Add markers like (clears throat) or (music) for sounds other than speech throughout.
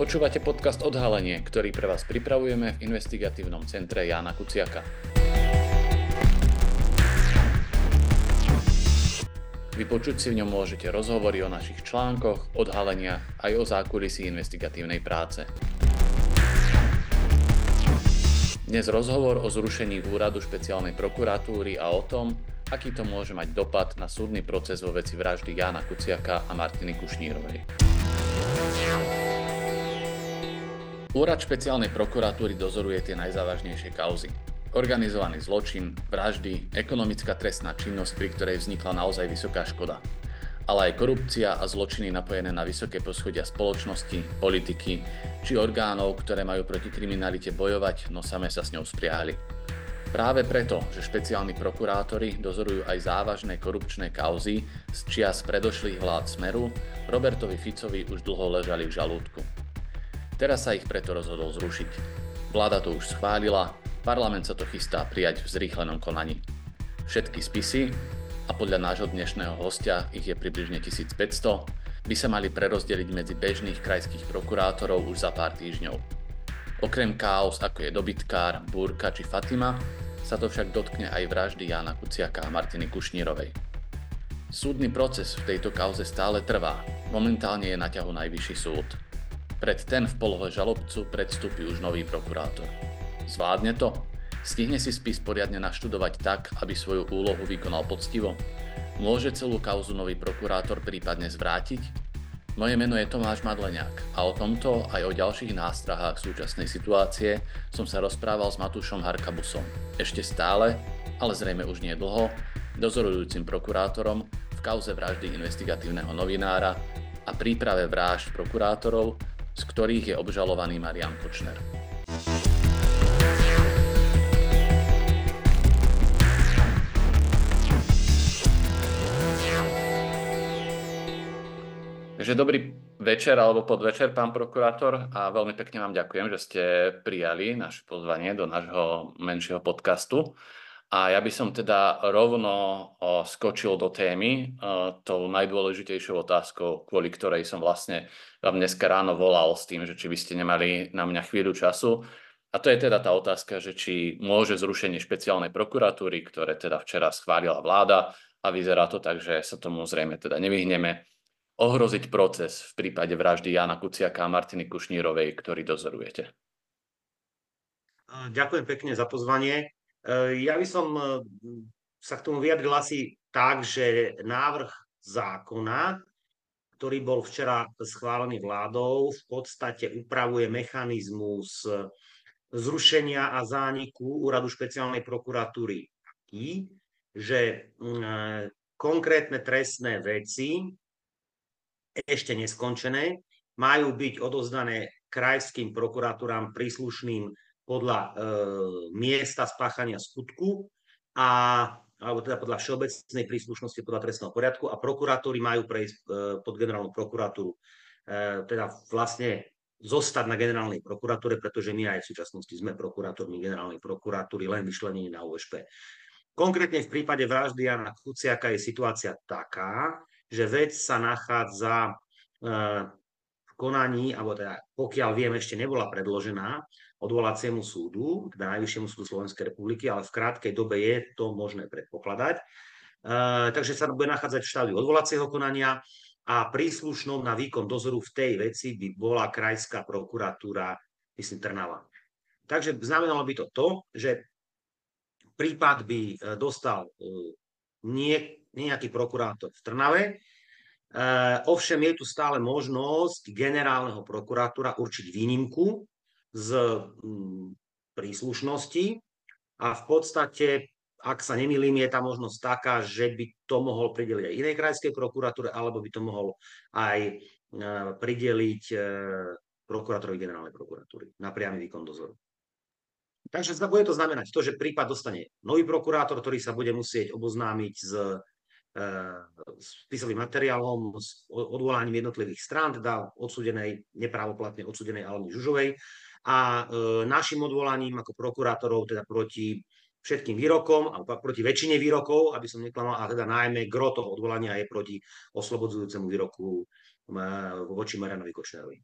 Počúvate podcast Odhalenie, ktorý pre vás pripravujeme v investigatívnom centre Jána Kuciaka. Vypočuť si v ňom môžete rozhovory o našich článkoch, odhalenia aj o zákulisí investigatívnej práce. Dnes rozhovor o zrušení úradu špeciálnej prokuratúry a o tom, aký to môže mať dopad na súdny proces vo veci vraždy Jána Kuciaka a Martiny Kušnírovej. Úrad špeciálnej prokuratúry dozoruje tie najzávažnejšie kauzy. Organizovaný zločin, vraždy, ekonomická trestná činnosť, pri ktorej vznikla naozaj vysoká škoda. Ale aj korupcia a zločiny napojené na vysoké poschodia spoločnosti, politiky či orgánov, ktoré majú proti kriminalite bojovať, no same sa s ňou spriahli. Práve preto, že špeciálni prokurátori dozorujú aj závažné korupčné kauzy z čias predošlých vlád Smeru, Robertovi Ficovi už dlho ležali v žalúdku. Teraz sa ich preto rozhodol zrušiť. Vláda to už schválila, parlament sa to chystá prijať v zrýchlenom konaní. Všetky spisy, a podľa nášho dnešného hostia ich je približne 1500, by sa mali prerozdeliť medzi bežných krajských prokurátorov už za pár týždňov. Okrem káos ako je dobytkár, Búrka či Fatima, sa to však dotkne aj vraždy Jána Kuciaka a Martiny Kušnírovej. Súdny proces v tejto kauze stále trvá, momentálne je na ťahu najvyšší súd. Pred ten v polohe žalobcu predstúpi už nový prokurátor. Zvládne to? Stihne si spis poriadne naštudovať tak, aby svoju úlohu vykonal poctivo? Môže celú kauzu nový prokurátor prípadne zvrátiť? Moje meno je Tomáš Madleniak a o tomto aj o ďalších nástrahách súčasnej situácie som sa rozprával s Matúšom Harkabusom. Ešte stále, ale zrejme už nie dlho, dozorujúcim prokurátorom v kauze vraždy investigatívneho novinára a príprave vražd prokurátorov, z ktorých je obžalovaný Marian Kočner. Takže dobrý večer alebo podvečer, pán prokurátor, a veľmi pekne vám ďakujem, že ste prijali naše pozvanie do nášho menšieho podcastu. A ja by som teda rovno skočil do témy, tou najdôležitejšou otázkou, kvôli ktorej som vlastne vám dneska ráno volal s tým, že či by ste nemali na mňa chvíľu času. A to je teda tá otázka, že či môže zrušenie špeciálnej prokuratúry, ktoré teda včera schválila vláda a vyzerá to tak, že sa tomu zrejme teda nevyhneme, ohroziť proces v prípade vraždy Jana Kuciaka a Martiny Kušnírovej, ktorý dozorujete. Ďakujem pekne za pozvanie. E, ja by som e, sa k tomu vyjadril asi tak, že návrh zákona, ktorý bol včera schválený vládou, v podstate upravuje mechanizmus zrušenia a zániku úradu špeciálnej prokuratúry taký, že konkrétne trestné veci ešte neskončené majú byť odozdané krajským prokuratúram príslušným podľa e, miesta spáchania skutku a alebo teda podľa všeobecnej príslušnosti podľa trestného poriadku a prokurátori majú prejsť e, pod generálnu prokuratúru. E, teda vlastne zostať na generálnej prokuratúre, pretože my aj v súčasnosti sme prokurátormi generálnej prokuratúry, len vyšlenení na USP. Konkrétne v prípade vraždy Jana Kuciaka je situácia taká, že vec sa nachádza e, konaní, alebo teda pokiaľ viem, ešte nebola predložená odvolaciemu súdu, teda Najvyššiemu súdu Slovenskej republiky, ale v krátkej dobe je to možné predpokladať. E, takže sa bude nachádzať v štádiu odvolacieho konania a príslušnou na výkon dozoru v tej veci by bola krajská prokuratúra, myslím, Trnava. Takže znamenalo by to to, že prípad by e, dostal e, nie, nejaký prokurátor v Trnave, ovšem je tu stále možnosť generálneho prokurátora určiť výnimku z mm, príslušnosti a v podstate, ak sa nemýlim, je tá možnosť taká, že by to mohol prideliť aj inej krajskej prokuratúre, alebo by to mohol aj e, prideliť e, prokurátorovi generálnej prokuratúry na priamy výkon dozoru. Takže bude to znamenať to, že prípad dostane nový prokurátor, ktorý sa bude musieť oboznámiť s spisovým e, materiálom s odvolaním jednotlivých strán, teda odsudenej, neprávoplatne odsudenej Aleny Žužovej a e, našim odvolaním ako prokurátorov teda proti všetkým výrokom, alebo proti väčšine výrokov, aby som neklamal, a teda najmä gro toho odvolania je proti oslobodzujúcemu výroku e, voči Marianovi Kočnerovi.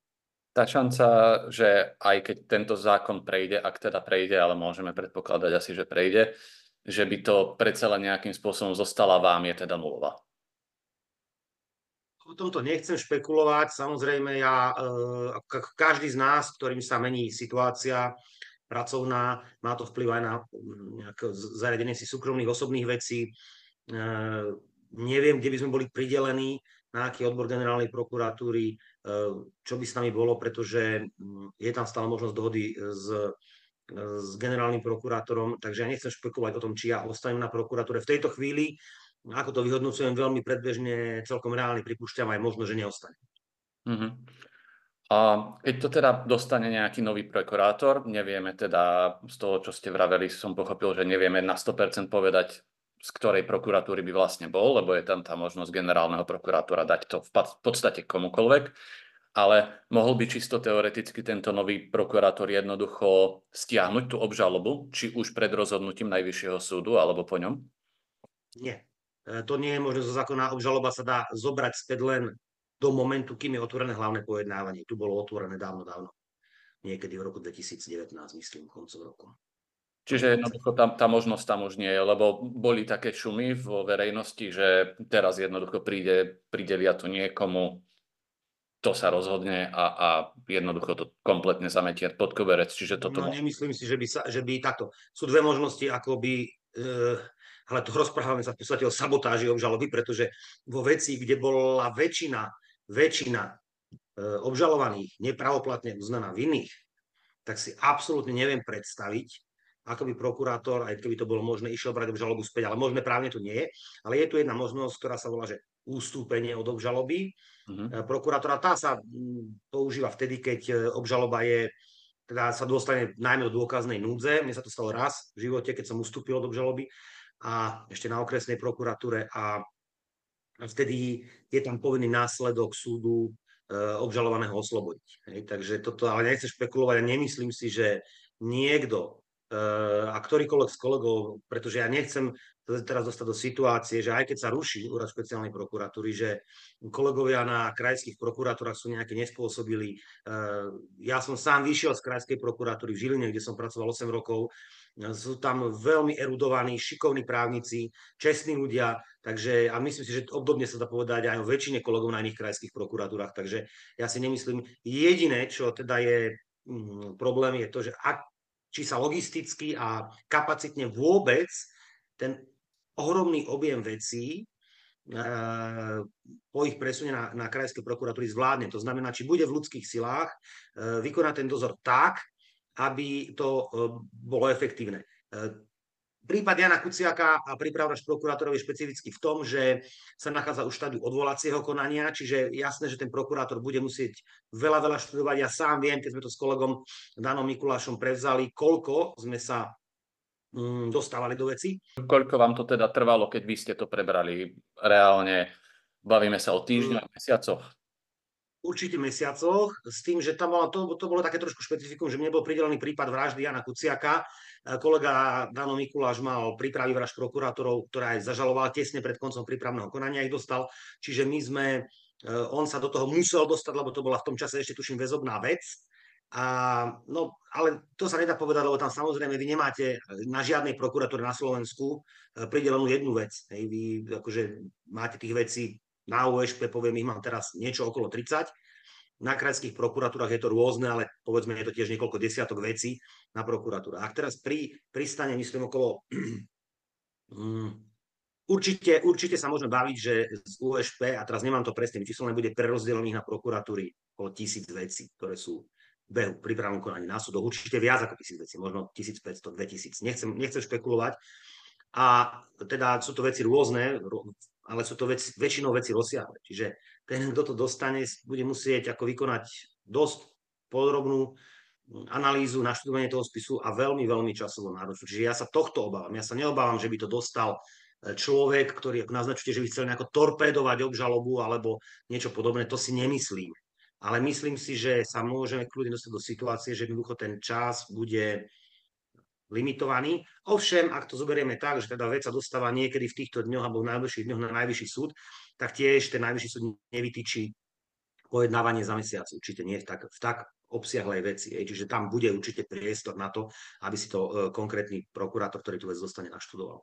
tá šanca, že aj keď tento zákon prejde, ak teda prejde, ale môžeme predpokladať asi, že prejde, že by to predsa len nejakým spôsobom zostala vám, je teda nulová. O tomto nechcem špekulovať. Samozrejme, ja, e, každý z nás, ktorým sa mení situácia pracovná, má to vplyv aj na nejaké zariadenie si súkromných osobných vecí. E, neviem, kde by sme boli pridelení, na aký odbor generálnej prokuratúry, e, čo by s nami bolo, pretože je tam stále možnosť dohody s, s generálnym prokurátorom, takže ja nechcem špekulovať o tom, či ja ostanem na prokuratúre. V tejto chvíli ako to vyhodnocujem veľmi predbežne, celkom reálne pripúšťam aj možno, že neostane. Uh-huh. A keď to teda dostane nejaký nový prokurátor, nevieme teda z toho, čo ste vraveli, som pochopil, že nevieme na 100% povedať, z ktorej prokuratúry by vlastne bol, lebo je tam tá možnosť generálneho prokurátora dať to v podstate komukoľvek. Ale mohol by čisto teoreticky tento nový prokurátor jednoducho stiahnuť tú obžalobu, či už pred rozhodnutím Najvyššieho súdu, alebo po ňom? Nie. E, to nie je možné zo zákona. Obžaloba sa dá zobrať späť len do momentu, kým je otvorené hlavné pojednávanie. Tu bolo otvorené dávno, dávno. Niekedy v roku 2019, myslím, koncov roku. Čiže jednoducho tam, tá možnosť tam už nie je, lebo boli také šumy vo verejnosti, že teraz jednoducho príde, pridelia to niekomu, to sa rozhodne a, a jednoducho to kompletne zametie pod koberec. Čiže toto... No, nemyslím si, že by, sa, že by takto. Sú dve možnosti, ako by e, ale tu rozprávame sa v podstate o sabotáži obžaloby, pretože vo veci, kde bola väčšina, väčšina e, obžalovaných nepravoplatne uznaná vinných, tak si absolútne neviem predstaviť, ako by prokurátor, aj keby to bolo možné, išiel brať obžalobu späť, ale možné právne to nie je. Ale je tu jedna možnosť, ktorá sa volá, že ústúpenie od obžaloby. Uh-huh. Prokurátora tá sa používa vtedy, keď e, obžaloba je teda sa dostane najmä do dôkaznej núdze. Mne sa to stalo raz v živote, keď som ustúpil od obžaloby a ešte na okresnej prokuratúre a vtedy je tam povinný následok súdu e, obžalovaného oslobodiť. Hej, takže toto, ale nechcem špekulovať a nemyslím si, že niekto a ktorýkoľvek z kolegov, pretože ja nechcem teraz dostať do situácie, že aj keď sa ruší úrad špeciálnej prokuratúry, že kolegovia na krajských prokuratúrach sú nejaké nespôsobili. E, ja som sám vyšiel z krajskej prokuratúry v Žiline, kde som pracoval 8 rokov sú tam veľmi erudovaní, šikovní právnici, čestní ľudia, takže a myslím si, že obdobne sa dá povedať aj o väčšine kolegov na iných krajských prokuratúrach, takže ja si nemyslím, jediné, čo teda je mm, problém, je to, že ak, či sa logisticky a kapacitne vôbec ten ohromný objem vecí e, po ich presune na, na krajské prokuratúry zvládne. To znamená, či bude v ľudských silách e, vykonať ten dozor tak, aby to e, bolo efektívne. Prípad Jana Kuciaka a prípravnáš prokurátorov je špecificky v tom, že sa nachádza už štádiu odvolacieho konania, čiže jasné, že ten prokurátor bude musieť veľa, veľa študovať. Ja sám viem, keď sme to s kolegom Danom Mikulášom prevzali, koľko sme sa dostávali do veci. Koľko vám to teda trvalo, keď vy ste to prebrali reálne? Bavíme sa o týždňoch, mesiacoch? určite mesiacoch, s tým, že tam bolo, to, to bolo také trošku špecifikum, že mne bol pridelený prípad vraždy Jana Kuciaka. E, kolega Dano Mikuláš mal prípravy vražd prokurátorov, ktorá aj zažalovala tesne pred koncom prípravného konania, ich dostal. Čiže my sme, e, on sa do toho musel dostať, lebo to bola v tom čase ešte tuším väzobná vec. A, no, ale to sa nedá povedať, lebo tam samozrejme vy nemáte na žiadnej prokuratúre na Slovensku e, pridelenú jednu vec. Hej, vy akože máte tých vecí na USP, poviem, ich mám teraz niečo okolo 30. Na krajských prokuratúrach je to rôzne, ale povedzme, je to tiež niekoľko desiatok vecí na prokuratúre. Ak teraz pri, pristane, myslím, okolo... um, (clears throat) určite, určite sa môžeme baviť, že z USP, a teraz nemám to presne, číslo bude prerozdelených na prokuratúry okolo tisíc vecí, ktoré sú behu prípravnom konaní na súdoch. Určite viac ako tisíc vecí, možno 1500, 2000. Nechcem, nechcem špekulovať. A teda sú to veci rôzne, ale sú to veci, väčšinou veci rozsiahle. Čiže ten, kto to dostane, bude musieť ako vykonať dosť podrobnú analýzu, naštudovanie toho spisu a veľmi, veľmi časovo náročnú. Čiže ja sa tohto obávam. Ja sa neobávam, že by to dostal e, človek, ktorý, ako naznačujete, že by chcel nejako torpédovať obžalobu alebo niečo podobné, to si nemyslím. Ale myslím si, že sa môžeme kľudne dostať do situácie, že jednoducho ten čas bude limitovaný. Ovšem, ak to zoberieme tak, že teda vec sa dostáva niekedy v týchto dňoch alebo v najbližších dňoch na najvyšší súd, tak tiež ten najvyšší súd nevytýči pojednávanie za mesiac, určite nie v tak, v tak obsiahlej veci. Hej. Čiže tam bude určite priestor na to, aby si to uh, konkrétny prokurátor, ktorý tu vec dostane, naštudoval.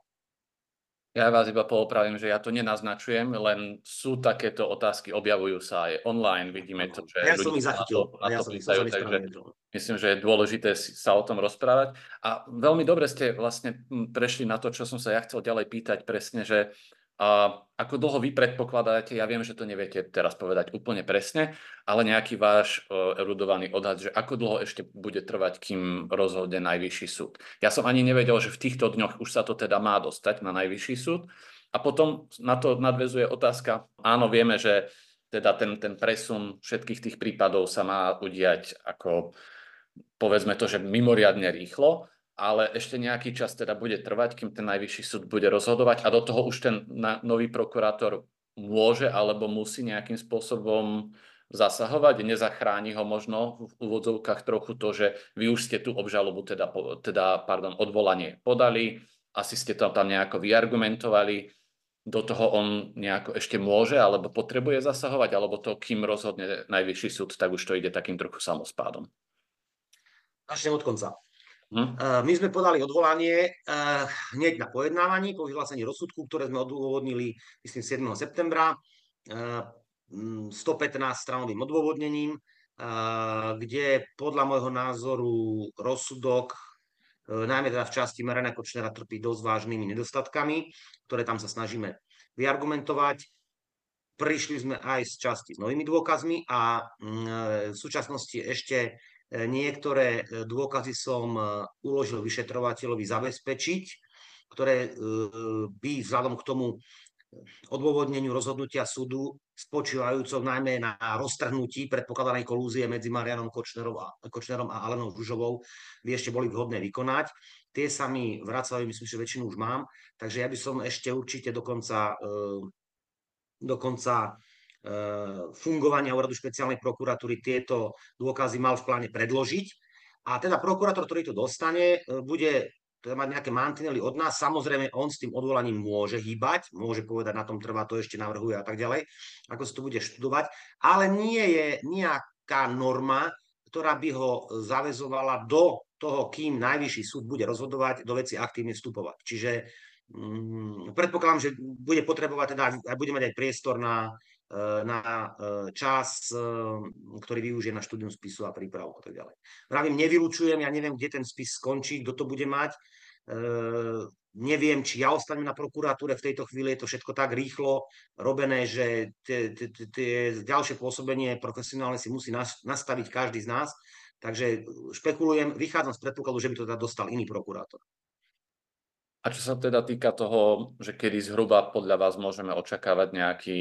Ja vás iba poopravím, že ja to nenaznačujem, len sú takéto otázky, objavujú sa aj online, vidíme to, že ja ľudia sa na to, ja to pýtajú, takže myslím, že je dôležité sa o tom rozprávať. A veľmi dobre ste vlastne prešli na to, čo som sa ja chcel ďalej pýtať presne, že a ako dlho vy predpokladáte, ja viem, že to neviete teraz povedať úplne presne, ale nejaký váš uh, erudovaný odhad, že ako dlho ešte bude trvať, kým rozhodne najvyšší súd. Ja som ani nevedel, že v týchto dňoch už sa to teda má dostať na najvyšší súd. A potom na to nadvezuje otázka, áno, vieme, že teda ten, ten presun všetkých tých prípadov sa má udiať ako povedzme to, že mimoriadne rýchlo, ale ešte nejaký čas teda bude trvať, kým ten najvyšší súd bude rozhodovať a do toho už ten nový prokurátor môže alebo musí nejakým spôsobom zasahovať, nezachráni ho možno v úvodzovkách trochu to, že vy už ste tú obžalobu, teda, teda pardon, odvolanie podali, asi ste to tam nejako vyargumentovali, do toho on nejako ešte môže alebo potrebuje zasahovať, alebo to, kým rozhodne najvyšší súd, tak už to ide takým trochu samospádom. Začnem od konca. Hm? My sme podali odvolanie uh, hneď na pojednávaní po vyhlásení rozsudku, ktoré sme odôvodnili, myslím, 7. septembra, uh, 115 stranovým odôvodnením, kde podľa môjho názoru rozsudok, najmä teda v časti Marana Kočnera, trpí dosť vážnymi nedostatkami, ktoré tam sa snažíme vyargumentovať. Prišli sme aj z časti s novými dôkazmi a v súčasnosti ešte niektoré e, dôkazy som e, uložil vyšetrovateľovi zabezpečiť, ktoré by vzhľadom k tomu odôvodneniu rozhodnutia súdu spočívajúcov najmä na roztrhnutí predpokladanej kolúzie medzi Marianom Kočnerom a, Kočnerom a Alenou Žužovou by ešte boli vhodné vykonať. Tie sa mi vracali, myslím, že väčšinu už mám, takže ja by som ešte určite dokonca, dokonca fungovania úradu špeciálnej prokuratúry tieto dôkazy mal v pláne predložiť. A teda prokurátor, ktorý to dostane, eh, bude teda mať nejaké mantinely od nás. Samozrejme, on s tým odvolaním môže hýbať, môže povedať, na tom trvá, to ešte navrhuje a tak ďalej, ako sa to bude študovať, ale nie je nejaká norma, ktorá by ho zavezovala do toho, kým najvyšší súd bude rozhodovať, do veci aktívne vstupovať. Čiže mm, predpokladám, že bude potrebovať teda, bude mať aj priestor na, na e, čas, e, ktorý využije na štúdium spisu a prípravu a tak ďalej. Vravím, nevylučujem, ja neviem, kde ten spis skončí, kto to bude mať. Neviem, či ja ostanem na prokuratúre v tejto chvíli, je to všetko tak rýchlo robené, že tie ďalšie pôsobenie profesionálne si musí nastaviť každý z nás. Takže špekulujem, vychádzam z predpokladu, že by to teda dostal iný prokurátor. A čo sa teda týka toho, že kedy zhruba podľa vás môžeme očakávať nejaký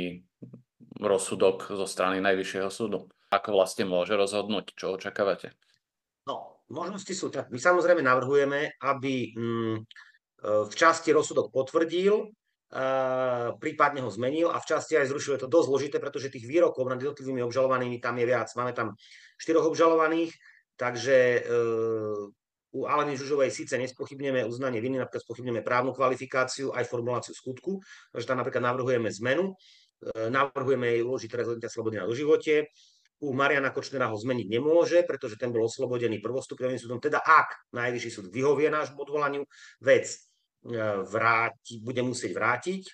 rozsudok zo strany Najvyššieho súdu? Ako vlastne môže rozhodnúť? Čo očakávate? No, možnosti sú tak. My samozrejme navrhujeme, aby mm, e, v časti rozsudok potvrdil, e, prípadne ho zmenil a v časti aj zrušil. Je to dosť zložité, pretože tých výrokov nad jednotlivými obžalovanými tam je viac. Máme tam štyroch obžalovaných, takže e, u Aleny Žužovej síce nespochybneme uznanie viny, napríklad spochybneme právnu kvalifikáciu aj formuláciu skutku, takže tam napríklad navrhujeme zmenu. E, navrhujeme jej uložiť trest slobody na doživote. U Mariana Kočnera ho zmeniť nemôže, pretože ten bol oslobodený prvostupňovým súdom. Teda ak najvyšší súd vyhovie nášmu odvolaniu, vec e, vráti, bude musieť vrátiť e,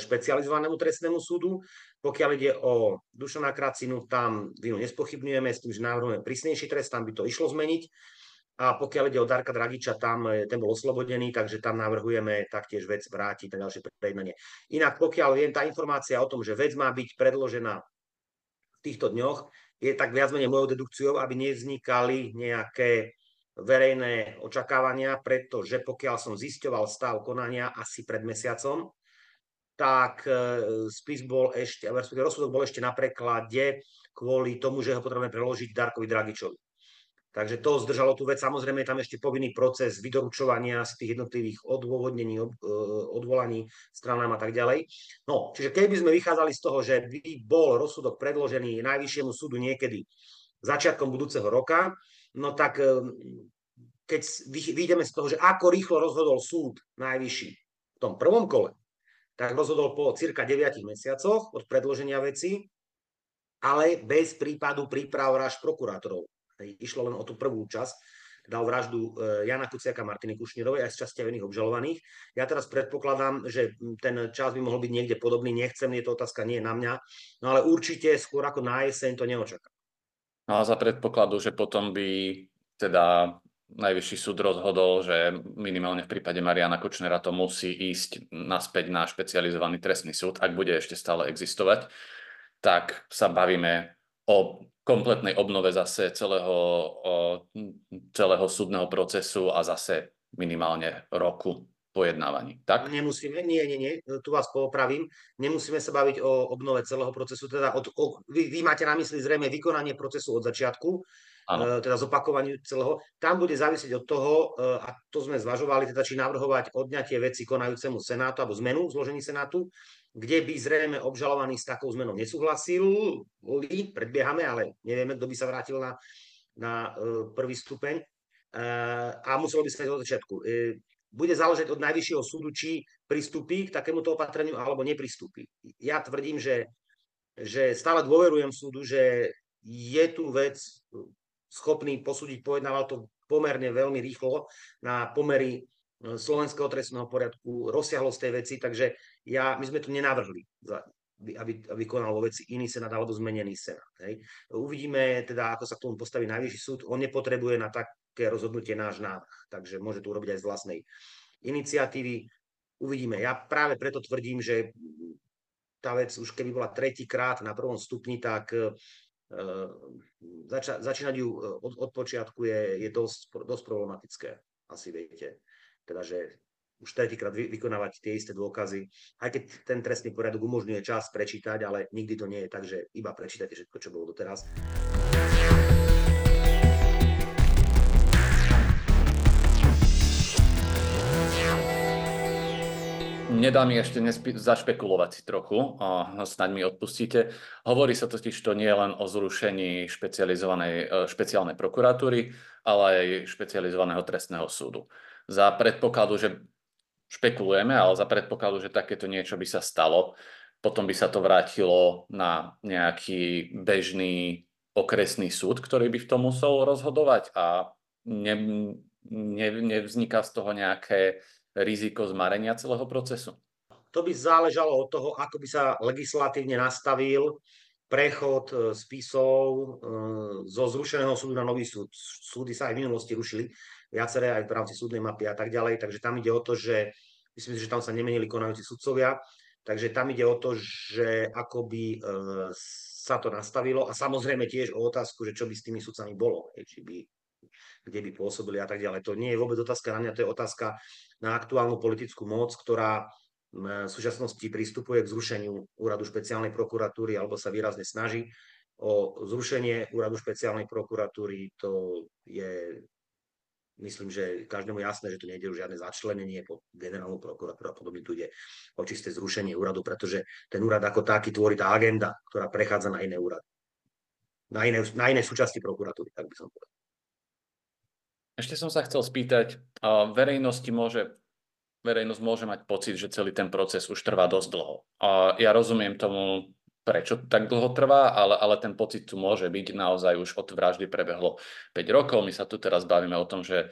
špecializovanému trestnému súdu. Pokiaľ ide o Dušana Kracinu, tam vinu nespochybňujeme, s tým, že navrhujeme prísnejší trest, tam by to išlo zmeniť. A pokiaľ ide o Darka Dragiča, tam e, ten bol oslobodený, takže tam navrhujeme taktiež vec vrátiť na ďalšie prejednanie. Inak pokiaľ viem, tá informácia o tom, že vec má byť predložená v týchto dňoch, je tak viac menej mojou dedukciou, aby nevznikali nejaké verejné očakávania, pretože pokiaľ som zisťoval stav konania asi pred mesiacom, tak e, spis bol ešte, respektíve rozsudok bol ešte na preklade kvôli tomu, že ho potrebujeme preložiť Darkovi Dragičovi. Takže to zdržalo tú vec. Samozrejme je tam ešte povinný proces vydoručovania z tých jednotlivých odôvodnení, e, odvolaní stranám a tak ďalej. No, čiže keby sme vychádzali z toho, že by bol rozsudok predložený Najvyššiemu súdu niekedy začiatkom budúceho roka, no tak e, keď vyjdeme z toho, že ako rýchlo rozhodol súd Najvyšší v tom prvom kole, tak rozhodol po cirka 9 mesiacoch od predloženia veci, ale bez prípadu príprav vražd prokurátorov. Išlo len o tú prvú časť, o vraždu e, Jana Kuciaka Martiny Kušnírovej aj z časti obžalovaných. Ja teraz predpokladám, že ten čas by mohol byť niekde podobný, nechcem, je to otázka nie na mňa, no ale určite skôr ako na jeseň to neočakám. No a za predpokladu, že potom by teda najvyšší súd rozhodol, že minimálne v prípade Mariana Kočnera to musí ísť naspäť na špecializovaný trestný súd, ak bude ešte stále existovať, tak sa bavíme o kompletnej obnove zase celého, celého súdneho procesu a zase minimálne roku pojednávaní. Tak? Nemusíme, nie, nie, nie, tu vás popravím. Nemusíme sa baviť o obnove celého procesu, teda od, o, vy, vy máte na mysli zrejme vykonanie procesu od začiatku, ano. teda zopakovaniu celého. Tam bude závisieť od toho, e, a to sme zvažovali, teda či navrhovať odňatie veci konajúcemu Senátu alebo zmenu zložení Senátu, kde by zrejme obžalovaný s takou zmenou nesúhlasil. Predbiehame, ale nevieme, kto by sa vrátil na, na uh, prvý stupeň. Uh, a muselo by sa od začiatku. Uh, bude záležať od najvyššieho súdu, či pristúpi k takémuto opatreniu alebo nepristúpi. Ja tvrdím, že, že stále dôverujem súdu, že je tu vec schopný posúdiť, pojednával to pomerne veľmi rýchlo na pomery slovenského trestného poriadku, rozsiahlosť tej veci, takže ja, my sme tu nenavrhli, aby, aby konal vo veci iný senát alebo zmenený senát. Hej. Uvidíme teda, ako sa k tomu postaví najvyšší súd. On nepotrebuje na také rozhodnutie náš návrh, takže môže to urobiť aj z vlastnej iniciatívy. Uvidíme. Ja práve preto tvrdím, že tá vec už keby bola tretíkrát na prvom stupni, tak uh, zača, začínať ju od, od počiatku je, je dosť, dosť problematické, asi viete teda že už tretíkrát vy, vykonávať tie isté dôkazy, aj keď ten trestný poriadok umožňuje čas prečítať, ale nikdy to nie je tak, že iba prečítate všetko, čo bolo doteraz. Nedá mi ešte nespi- zašpekulovať si trochu, a snáď mi odpustíte. Hovorí sa totiž to nie len o zrušení špecializovanej, e, špeciálnej prokuratúry, ale aj špecializovaného trestného súdu za predpokladu, že špekulujeme, ale za predpokladu, že takéto niečo by sa stalo, potom by sa to vrátilo na nejaký bežný okresný súd, ktorý by v tom musel rozhodovať a ne, ne, nevzniká z toho nejaké riziko zmarenia celého procesu? To by záležalo od toho, ako by sa legislatívne nastavil prechod e, spisov e, zo zrušeného súdu na nový súd. Súdy sa aj v minulosti rušili, viaceré aj v rámci súdnej mapy a tak ďalej. Takže tam ide o to, že myslím si, že tam sa nemenili konajúci sudcovia, takže tam ide o to, že ako by e, sa to nastavilo a samozrejme tiež o otázku, že čo by s tými sudcami bolo, či by kde by pôsobili a tak ďalej. To nie je vôbec otázka na mňa, to je otázka na aktuálnu politickú moc, ktorá v súčasnosti pristupuje k zrušeniu úradu špeciálnej prokuratúry alebo sa výrazne snaží o zrušenie úradu špeciálnej prokuratúry. To je myslím, že každému jasné, že tu nejde o žiadne začlenenie po generálnu prokuratúru a podobne, tu ide o čisté zrušenie úradu, pretože ten úrad ako taký tvorí tá agenda, ktorá prechádza na iné úrady. Na iné, na iné súčasti prokuratúry, tak by som povedal. Ešte som sa chcel spýtať, verejnosti môže, verejnosť môže mať pocit, že celý ten proces už trvá dosť dlho. Ja rozumiem tomu prečo tak dlho trvá, ale, ale ten pocit tu môže byť. Naozaj už od vraždy prebehlo 5 rokov. My sa tu teraz bavíme o tom, že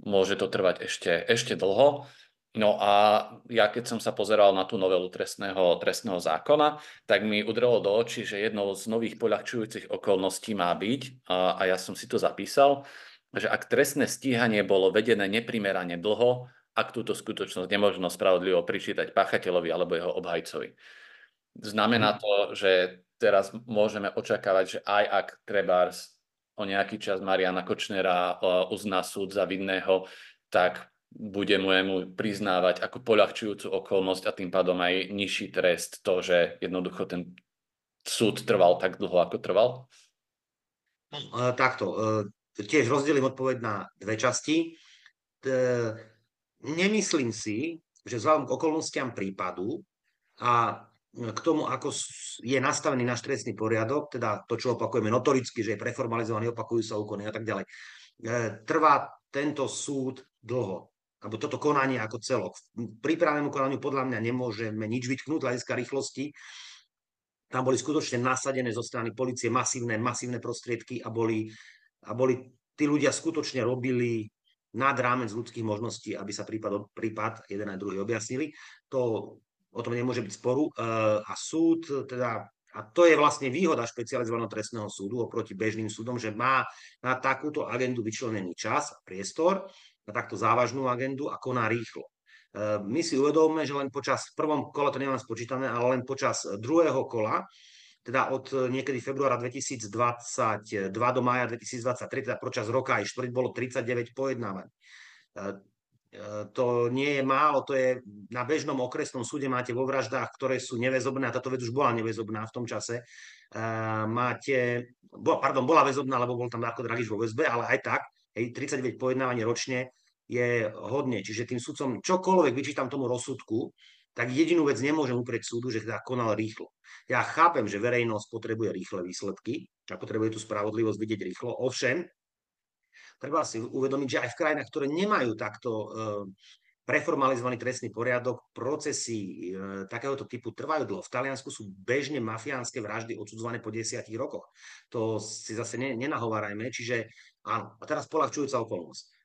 môže to trvať ešte, ešte dlho. No a ja keď som sa pozeral na tú novelu trestného, trestného zákona, tak mi udrelo do očí, že jednou z nových poľahčujúcich okolností má byť, a, a ja som si to zapísal, že ak trestné stíhanie bolo vedené neprimerane dlho, ak túto skutočnosť nemožno spravodlivo pričítať páchateľovi alebo jeho obhajcovi. Znamená mhm. to, že teraz môžeme očakávať, že aj ak treba o nejaký čas Mariana Kočnera uzná súd za vinného, tak bude mu priznávať ako poľahčujúcu okolnosť a tým pádom aj nižší trest to, že jednoducho ten súd trval tak dlho, ako trval? Takto. Tiež rozdelím odpoveď na dve časti. Nemyslím si, že vzhľadom k okolnostiam prípadu a k tomu, ako je nastavený náš trestný poriadok, teda to, čo opakujeme notoricky, že je preformalizovaný, opakujú sa úkony a tak ďalej. E, trvá tento súd dlho, alebo toto konanie ako celok. Prípravnému konaniu podľa mňa nemôžeme nič vytknúť hľadiska rýchlosti. tam boli skutočne nasadené zo strany policie masívne, masívne prostriedky a boli, a boli tí ľudia skutočne robili nad rámec ľudských možností, aby sa prípad, prípad jeden aj druhý objasnili. To, o tom nemôže byť sporu. A súd teda a to je vlastne výhoda špecializovaného trestného súdu oproti bežným súdom, že má na takúto agendu vyčlenený čas a priestor, na takto závažnú agendu a koná rýchlo. E, my si uvedomíme, že len počas, prvom kole to nemám spočítané, ale len počas druhého kola, teda od niekedy februára 2022 do mája 2023, teda počas roka aj štvrť bolo 39 pojednávaní. E, E, to nie je málo, to je na bežnom okresnom súde máte vo vraždách, ktoré sú neväzobné, a táto vec už bola neväzobná v tom čase. Máte, pardon, bola väzobná, lebo bol tam Darko Dragiš vo väzbe, ale aj tak, hej, 39 pojednávaní ročne je hodne. Čiže tým sudcom čokoľvek vyčítam tomu rozsudku, tak jedinú vec nemôžem uprieť súdu, že teda konal rýchlo. Ja chápem, že verejnosť potrebuje rýchle výsledky a potrebuje tú spravodlivosť vidieť rýchlo. Ovšem, treba si uvedomiť, že aj v krajinách, ktoré nemajú takto eh, preformalizovaný trestný poriadok, procesy e, takéhoto typu trvajú dlho. V Taliansku sú bežne mafiánske vraždy odsudzované po desiatich rokoch. To si zase ne, nenahovárajme. Čiže áno, a teraz polahčujúca okolnosť.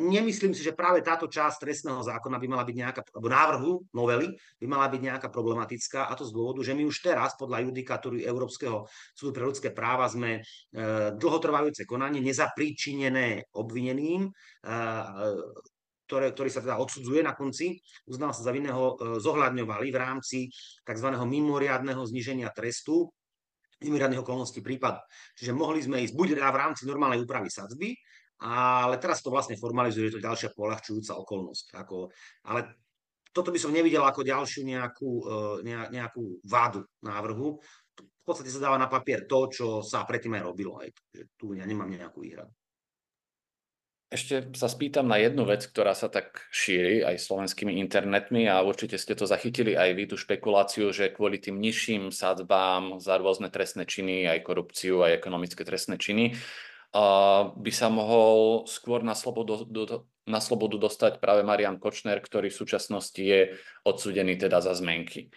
Nemyslím si, že práve táto časť trestného zákona by mala byť nejaká, alebo návrhu novely by mala byť nejaká problematická a to z dôvodu, že my už teraz podľa judikatúry Európskeho súdu pre ľudské práva sme e, dlhotrvajúce konanie nezapríčinené obvineným e, ktoré, ktorý sa teda odsudzuje na konci, uznal sa za vinného, e, zohľadňovali v rámci tzv. mimoriadného zniženia trestu, mimoriadných okolností prípadu. Čiže mohli sme ísť buď teda v rámci normálnej úpravy sadzby, ale teraz to vlastne formalizuje, je to ďalšia polahčujúca okolnosť. Ako, ale toto by som nevidel ako ďalšiu nejakú, e, nejakú vádu návrhu. V podstate sa dáva na papier to, čo sa predtým aj robilo. Aj. Tu ja nemám nejakú výhradu. Ešte sa spýtam na jednu vec, ktorá sa tak šíri aj slovenskými internetmi a určite ste to zachytili aj vy, tú špekuláciu, že kvôli tým nižším sadzbám za rôzne trestné činy, aj korupciu, aj ekonomické trestné činy, by sa mohol skôr na slobodu, na slobodu dostať práve Marian Kočner, ktorý v súčasnosti je odsudený teda za zmenky.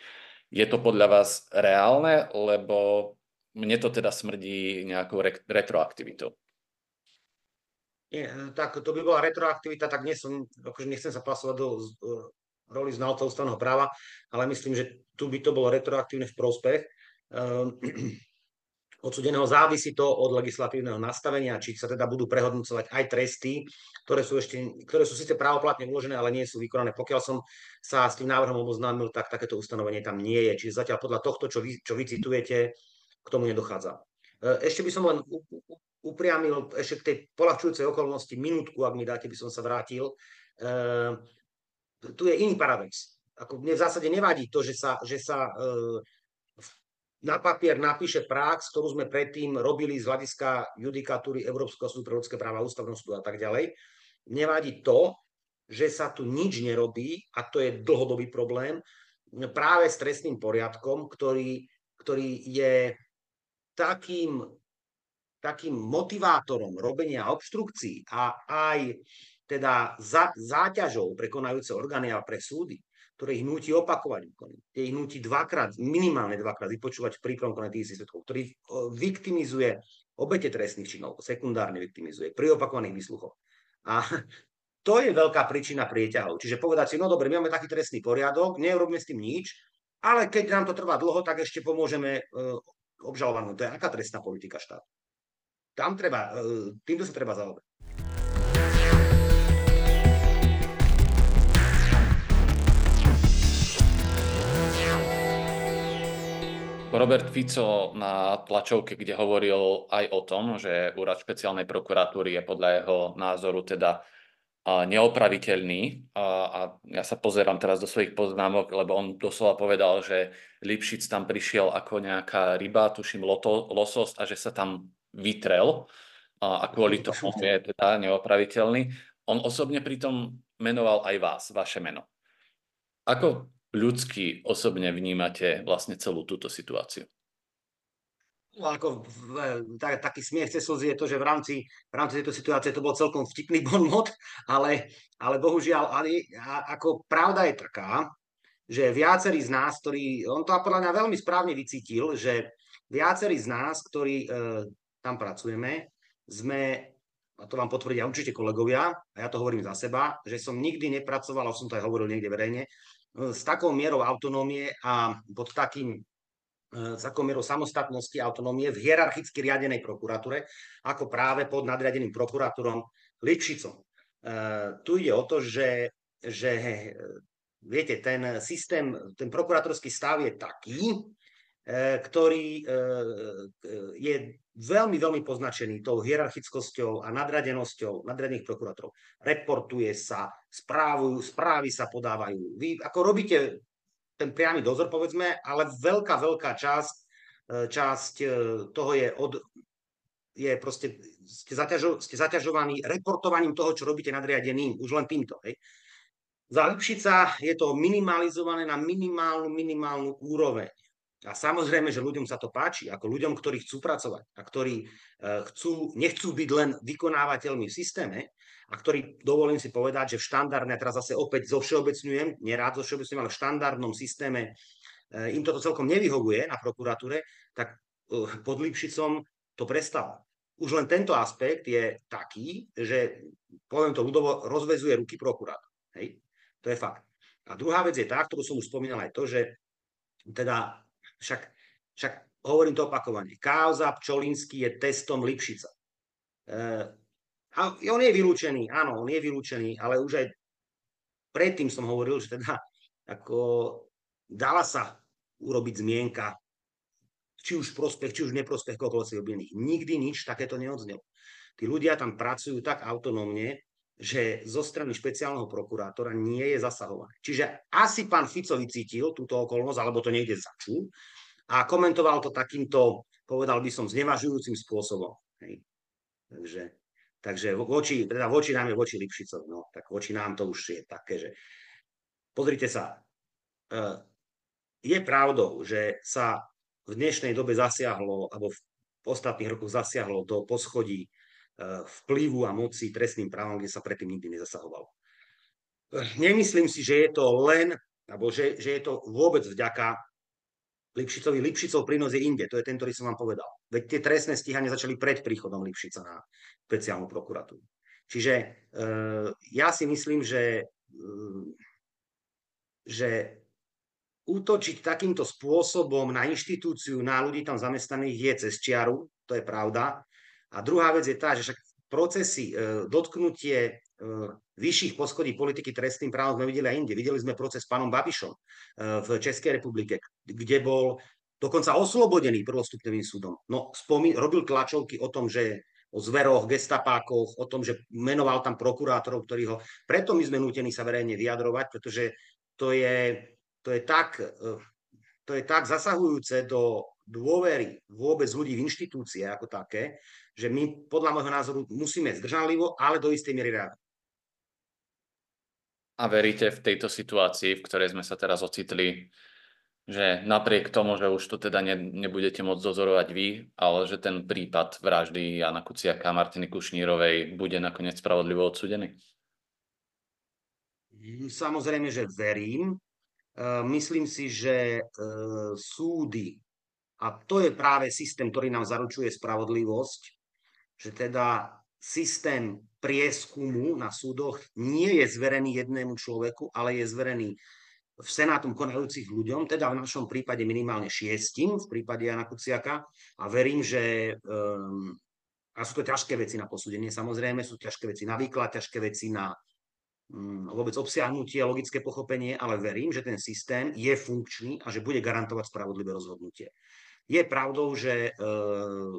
Je to podľa vás reálne, lebo mne to teda smrdí nejakou retroaktivitou? Nie, tak to by bola retroaktivita, tak nie som, akože nechcem sa pasovať do roli znalca ústavného práva, ale myslím, že tu by to bolo retroaktívne v prospech. Um, odsudeného závisí to od legislatívneho nastavenia, či sa teda budú prehodnocovať aj tresty, ktoré sú ešte, ktoré sú síce právoplatne uložené, ale nie sú vykonané. Pokiaľ som sa s tým návrhom oboznámil, tak takéto ustanovenie tam nie je. Čiže zatiaľ podľa tohto, čo vy, čo vy citujete, k tomu nedochádza. Ešte by som len upriamil ešte k tej polahčujúcej okolnosti, minútku, ak mi dáte, by som sa vrátil. E, tu je iný paradox. Ako mne v zásade nevadí to, že sa, že sa e, na papier napíše prax, ktorú sme predtým robili z hľadiska judikatúry Európskeho súdu pre ľudské práva, ústavného a tak ďalej. Nevadí to, že sa tu nič nerobí, a to je dlhodobý problém, práve s trestným poriadkom, ktorý, ktorý je takým takým motivátorom robenia obštrukcií a aj teda za, záťažou pre orgány a pre súdy, ktoré ich nutí opakovať úkony, ktoré ich nutí dvakrát, minimálne dvakrát vypočúvať v konaní tých svetkov, ktorý viktimizuje obete trestných činov, sekundárne viktimizuje pri opakovaných výsluchoch. A (laughs) to je veľká príčina prieťahov. Čiže povedať si, no dobre, my máme taký trestný poriadok, neurobíme s tým nič, ale keď nám to trvá dlho, tak ešte pomôžeme uh, obžalovanú. To je aká trestná politika štátu tam treba, e, týmto sa treba zaoberať. Robert Fico na tlačovke, kde hovoril aj o tom, že úrad špeciálnej prokuratúry je podľa jeho názoru teda neopraviteľný. A ja sa pozerám teraz do svojich poznámok, lebo on doslova povedal, že Lipšic tam prišiel ako nejaká ryba, tuším loto, losos a že sa tam vytrel a kvôli tomu je teda neopraviteľný. On osobne pritom menoval aj vás, vaše meno. Ako ľudsky osobne vnímate vlastne celú túto situáciu? No, ako tak, taký smiech cez slzy je to, že v rámci, v rámci tejto situácie to bol celkom vtipný (laughs) bonmot, ale, ale bohužiaľ, ale, ako pravda je taká, že viacerí z nás, ktorí, on to podľa mňa veľmi správne vycítil, že viacerí z nás, ktorí e, tam pracujeme, sme, a to vám potvrdia určite kolegovia, a ja to hovorím za seba, že som nikdy nepracoval, a som to aj hovoril niekde verejne, s takou mierou autonómie a pod takým E, s akou mierou samostatnosti a autonómie v hierarchicky riadenej prokuratúre, ako práve pod nadriadeným prokurátorom Lipšicom. E, tu ide o to, že, že viete, ten systém, ten prokurátorský stav je taký, e, ktorý je veľmi, veľmi poznačený tou hierarchickosťou a nadradenosťou nadradených prokurátorov. Reportuje sa, správujú, správy sa podávajú. Vy ako robíte ten priamy dozor, povedzme, ale veľká, veľká časť, e, časť e, toho je od, je proste, ste, zaťažo, ste zaťažovaní reportovaním toho, čo robíte nadriadeným, už len týmto. Hej. Za Lipšica je to minimalizované na minimálnu, minimálnu úroveň. A samozrejme, že ľuďom sa to páči, ako ľuďom, ktorí chcú pracovať a ktorí uh, chcú, nechcú byť len vykonávateľmi v systéme, a ktorý, dovolím si povedať, že v štandardne, teraz zase opäť zovšeobecňujem, nerád zovšeobecňujem, ale v štandardnom systéme e, im toto celkom nevyhovuje na prokuratúre, tak e, pod Lipšicom to prestáva. Už len tento aspekt je taký, že, poviem to ľudovo, rozvezuje ruky prokurátor. Hej? To je fakt. A druhá vec je tá, ktorú som už spomínal aj to, že teda však, však hovorím to opakovane, Kauza Pčolinský je testom Lipšica. E, a on je vylúčený, áno, on je vylúčený, ale už aj predtým som hovoril, že teda ako dala sa urobiť zmienka, či už prospech, či už neprospech kohokoľvek obvinených. Nikdy nič takéto neodznelo. Tí ľudia tam pracujú tak autonómne, že zo strany špeciálneho prokurátora nie je zasahované. Čiže asi pán Fico vycítil túto okolnosť, alebo to niekde začul a komentoval to takýmto, povedal by som, znevažujúcim spôsobom. Hej. Takže Takže voči, teda voči nám je voči Lipšicovi, no, tak voči nám to už je také, že pozrite sa, e, je pravdou, že sa v dnešnej dobe zasiahlo, alebo v ostatných rokoch zasiahlo do poschodí vplyvu a moci trestným právom, kde sa predtým nikdy nezasahovalo. E, nemyslím si, že je to len, alebo že, že je to vôbec vďaka Lipšicovi. Lipšicov prínos je inde, to je ten, ktorý som vám povedal. Veď tie trestné stíhania začali pred príchodom Lipšica na špeciálnu prokuratúru. Čiže e, ja si myslím, že, e, že útočiť takýmto spôsobom na inštitúciu, na ľudí tam zamestnaných je cez čiaru, to je pravda. A druhá vec je tá, že však procesy, e, dotknutie vyšších poschodí politiky trestným právom sme videli aj inde. Videli sme proces s pánom Babišom v Českej republike, kde bol dokonca oslobodený prvostupňovým súdom. No, spomín, robil tlačovky o tom, že o zveroch, gestapákoch, o tom, že menoval tam prokurátorov, ktorí ho... Preto my sme nútení sa verejne vyjadrovať, pretože to je, to je, tak, to je tak zasahujúce do dôvery vôbec ľudí v inštitúcie ako také, že my podľa môjho názoru musíme zdržanlivo, ale do istej miery reagovať. A veríte v tejto situácii, v ktorej sme sa teraz ocitli, že napriek tomu, že už to teda ne, nebudete môcť dozorovať vy, ale že ten prípad vraždy Jana Kuciaka a Martiny Kušnírovej bude nakoniec spravodlivo odsudený? Samozrejme, že verím. E, myslím si, že e, súdy, a to je práve systém, ktorý nám zaručuje spravodlivosť, že teda systém prieskumu na súdoch nie je zverený jednému človeku, ale je zverený v Senátum konajúcich ľuďom, teda v našom prípade minimálne šiestim, v prípade Jana Kuciaka. A verím, že um, a sú to ťažké veci na posúdenie, samozrejme, sú ťažké veci na výklad, ťažké veci na um, vôbec obsiahnutie, logické pochopenie, ale verím, že ten systém je funkčný a že bude garantovať spravodlivé rozhodnutie. Je pravdou, že uh,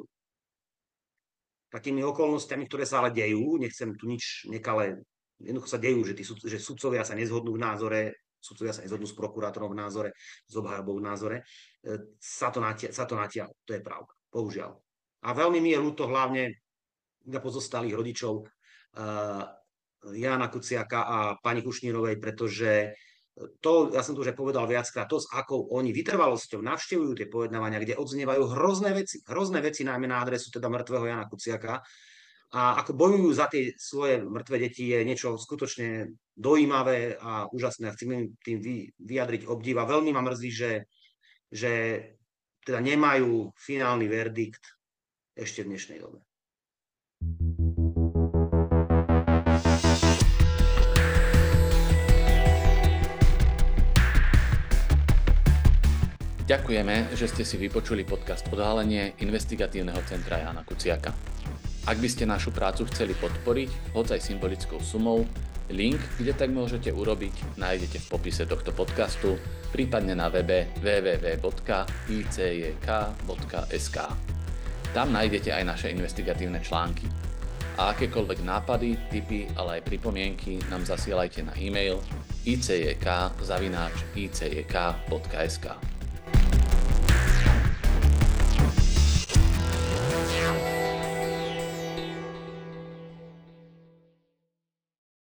takými okolnostiami, ktoré sa ale dejú, nechcem tu nič nekalé, jednoducho sa dejú, že, tí, že sudcovia sa nezhodnú v názore, sudcovia sa nezhodnú s prokurátorom v názore, s obhajobou v názore, e, sa to, natia, sa to natiaľ. To je pravda, bohužiaľ. A veľmi mi je ľúto hlavne na pozostalých rodičov uh, Jana Kuciaka a pani Kušnírovej, pretože to, ja som to už povedal viackrát, to, s akou oni vytrvalosťou navštevujú tie pojednávania, kde odznievajú hrozné veci, hrozné veci najmä na adresu teda mŕtvého Jana Kuciaka. a ako bojujú za tie svoje mŕtve deti je niečo skutočne dojímavé a úžasné chcem tým vyjadriť obdiv a veľmi ma mrzí, že, že teda nemajú finálny verdikt ešte v dnešnej dobe. Ďakujeme, že ste si vypočuli podcast Odhalenie investigatívneho centra Jana Kuciaka. Ak by ste našu prácu chceli podporiť, hoď aj symbolickou sumou, link, kde tak môžete urobiť, nájdete v popise tohto podcastu, prípadne na webe www.icjk.sk. Tam nájdete aj naše investigatívne články. A akékoľvek nápady, tipy, ale aj pripomienky nám zasielajte na e-mail icjk.icjk.sk.